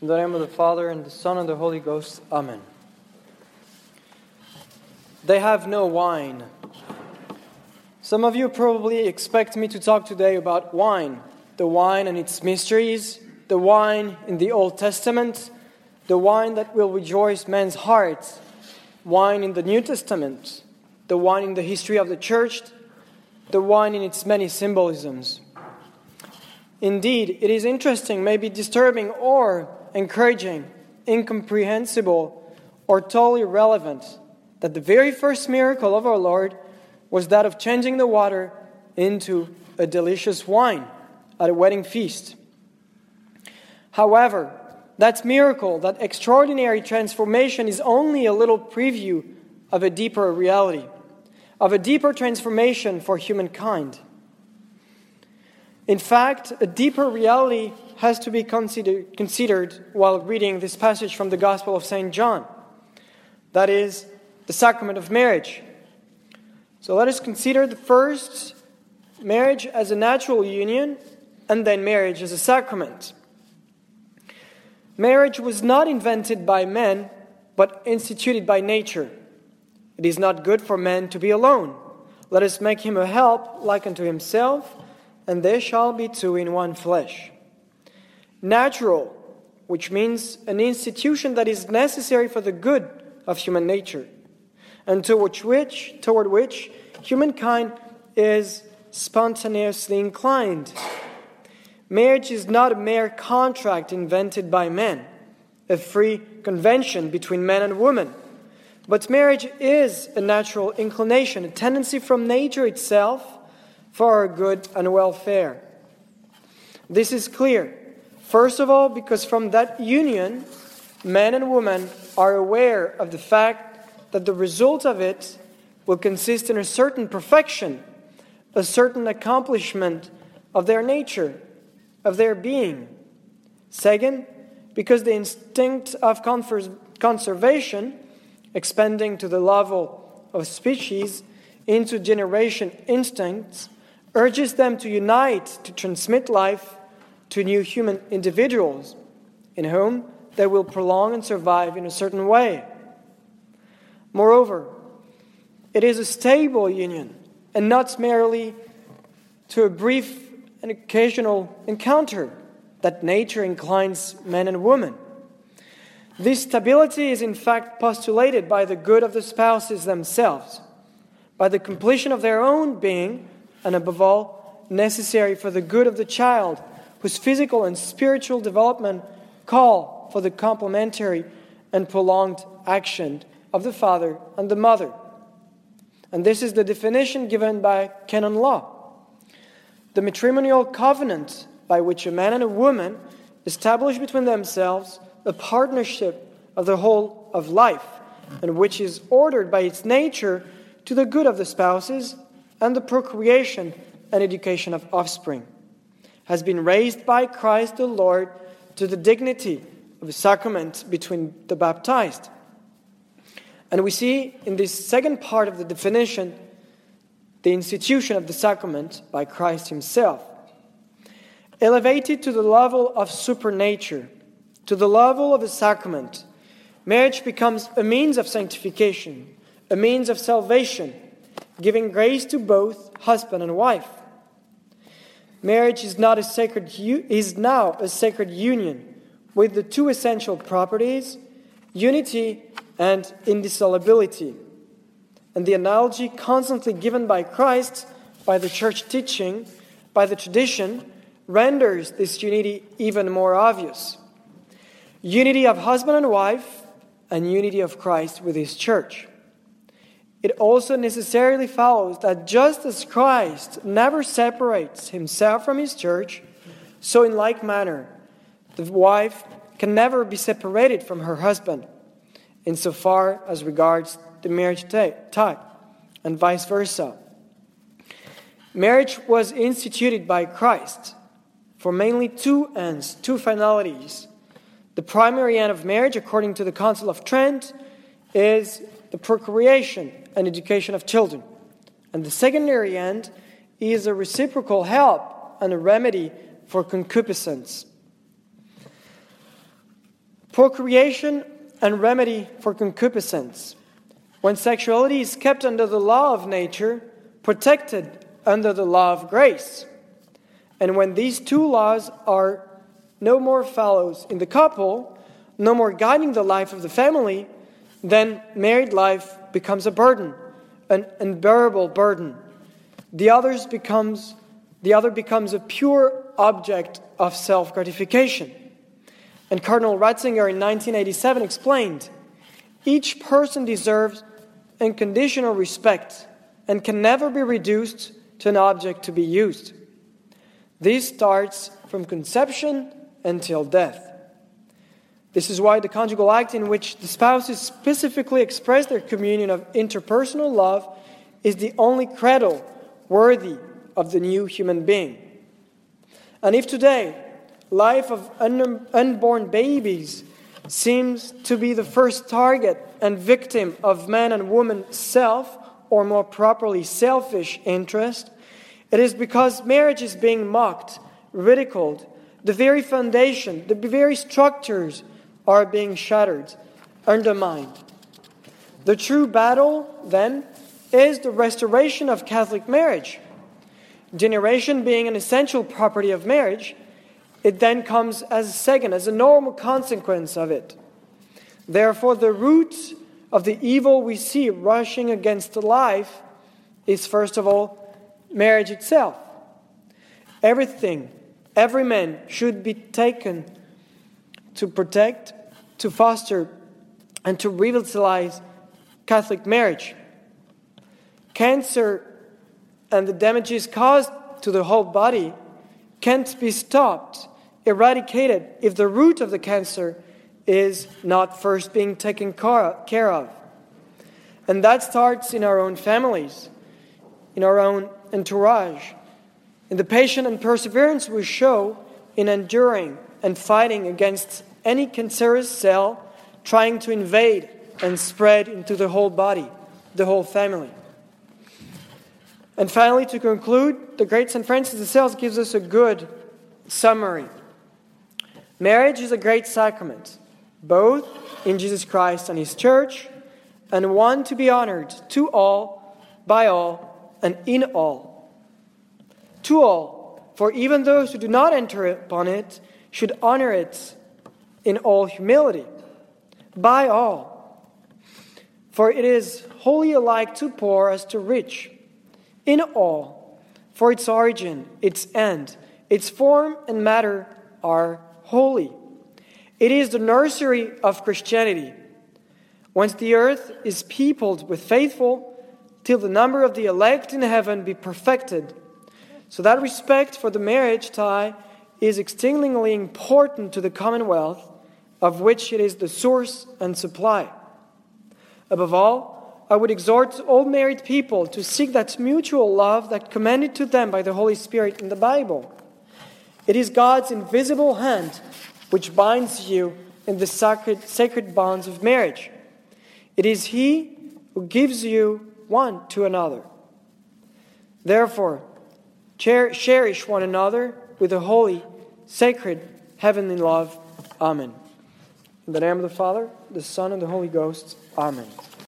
In the name of the Father, and the Son, and the Holy Ghost. Amen. They have no wine. Some of you probably expect me to talk today about wine, the wine and its mysteries, the wine in the Old Testament, the wine that will rejoice men's hearts, wine in the New Testament, the wine in the history of the church, the wine in its many symbolisms. Indeed, it is interesting, maybe disturbing or encouraging, incomprehensible, or totally irrelevant that the very first miracle of our Lord was that of changing the water into a delicious wine at a wedding feast. However, that miracle, that extraordinary transformation, is only a little preview of a deeper reality, of a deeper transformation for humankind. In fact, a deeper reality has to be consider- considered while reading this passage from the Gospel of St. John. That is, the sacrament of marriage. So let us consider the first marriage as a natural union and then marriage as a sacrament. Marriage was not invented by men, but instituted by nature. It is not good for man to be alone. Let us make him a help like unto himself and they shall be two in one flesh. Natural, which means an institution that is necessary for the good of human nature, and toward which, toward which humankind is spontaneously inclined. Marriage is not a mere contract invented by men, a free convention between man and woman. But marriage is a natural inclination, a tendency from nature itself for our good and welfare. This is clear. First of all, because from that union, man and woman are aware of the fact that the result of it will consist in a certain perfection, a certain accomplishment of their nature, of their being. Second, because the instinct of conservation, expanding to the level of species into generation instincts, urges them to unite to transmit life to new human individuals in whom they will prolong and survive in a certain way. Moreover, it is a stable union and not merely to a brief and occasional encounter that nature inclines man and woman. This stability is in fact postulated by the good of the spouses themselves, by the completion of their own being and above all, necessary for the good of the child, whose physical and spiritual development call for the complementary and prolonged action of the father and the mother. And this is the definition given by canon law. The matrimonial covenant by which a man and a woman establish between themselves a partnership of the whole of life, and which is ordered by its nature to the good of the spouses and the procreation and education of offspring, has been raised by Christ the Lord to the dignity of a sacrament between the baptized. And we see in this second part of the definition the institution of the sacrament by Christ Himself. Elevated to the level of supernature, to the level of a sacrament, marriage becomes a means of sanctification, a means of salvation giving grace to both husband and wife. Marriage is not a sacred is now a sacred union with the two essential properties, unity and indissolubility. And the analogy constantly given by Christ, by the church teaching, by the tradition, renders this unity even more obvious. Unity of husband and wife, and unity of Christ with his church it also necessarily follows that just as Christ never separates himself from his church, so in like manner, the wife can never be separated from her husband, insofar as regards the marriage tie, and vice versa. Marriage was instituted by Christ for mainly two ends, two finalities. The primary end of marriage, according to the Council of Trent, is the procreation and education of children. And the secondary end is a reciprocal help and a remedy for concupiscence. procreation and remedy for concupiscence. When sexuality is kept under the law of nature, protected under the law of grace. And when these two laws are no more fellows in the couple, no more guiding the life of the family, then married life becomes a burden, an unbearable burden. The others becomes the other becomes a pure object of self-gratification. And Cardinal Ratzinger in 1987 explained, each person deserves unconditional respect and can never be reduced to an object to be used. This starts from conception until death. This is why the conjugal act in which the spouses specifically express their communion of interpersonal love is the only cradle worthy of the new human being. And if today life of unborn babies seems to be the first target and victim of man and woman self, or more properly, selfish interest, it is because marriage is being mocked, ridiculed. The very foundation, the very structures are being shattered, undermined. The true battle, then, is the restoration of Catholic marriage. Generation being an essential property of marriage, it then comes as a second, as a normal consequence of it. Therefore, the root of the evil we see rushing against life is, first of all, marriage itself. Everything, every man should be taken to protect, to foster, and to revitalize Catholic marriage. Cancer and the damages caused to the whole body can't be stopped, eradicated, if the root of the cancer is not first being taken care of. And that starts in our own families, in our own entourage, in the patience and perseverance we show in enduring and fighting against any cancerous cell trying to invade and spread into the whole body, the whole family. And finally, to conclude, the great St. Francis de Sales gives us a good summary. Marriage is a great sacrament, both in Jesus Christ and His church, and one to be honored to all, by all, and in all. To all, for even those who do not enter upon it should honor it in all humility. By all, for it is wholly alike to poor as to rich in all, for its origin, its end, its form and matter are holy. It is the nursery of Christianity. Once the earth is peopled with faithful, till the number of the elect in heaven be perfected. So that respect for the marriage tie is exceedingly important to the commonwealth, of which it is the source and supply. Above all, I would exhort all married people to seek that mutual love that commanded to them by the Holy Spirit in the Bible. It is God's invisible hand which binds you in the sacred, sacred bonds of marriage. It is He who gives you one to another. Therefore, cherish one another with a holy, sacred, heavenly love. Amen. In the name of the Father, the Son, and the Holy Ghost. Amen.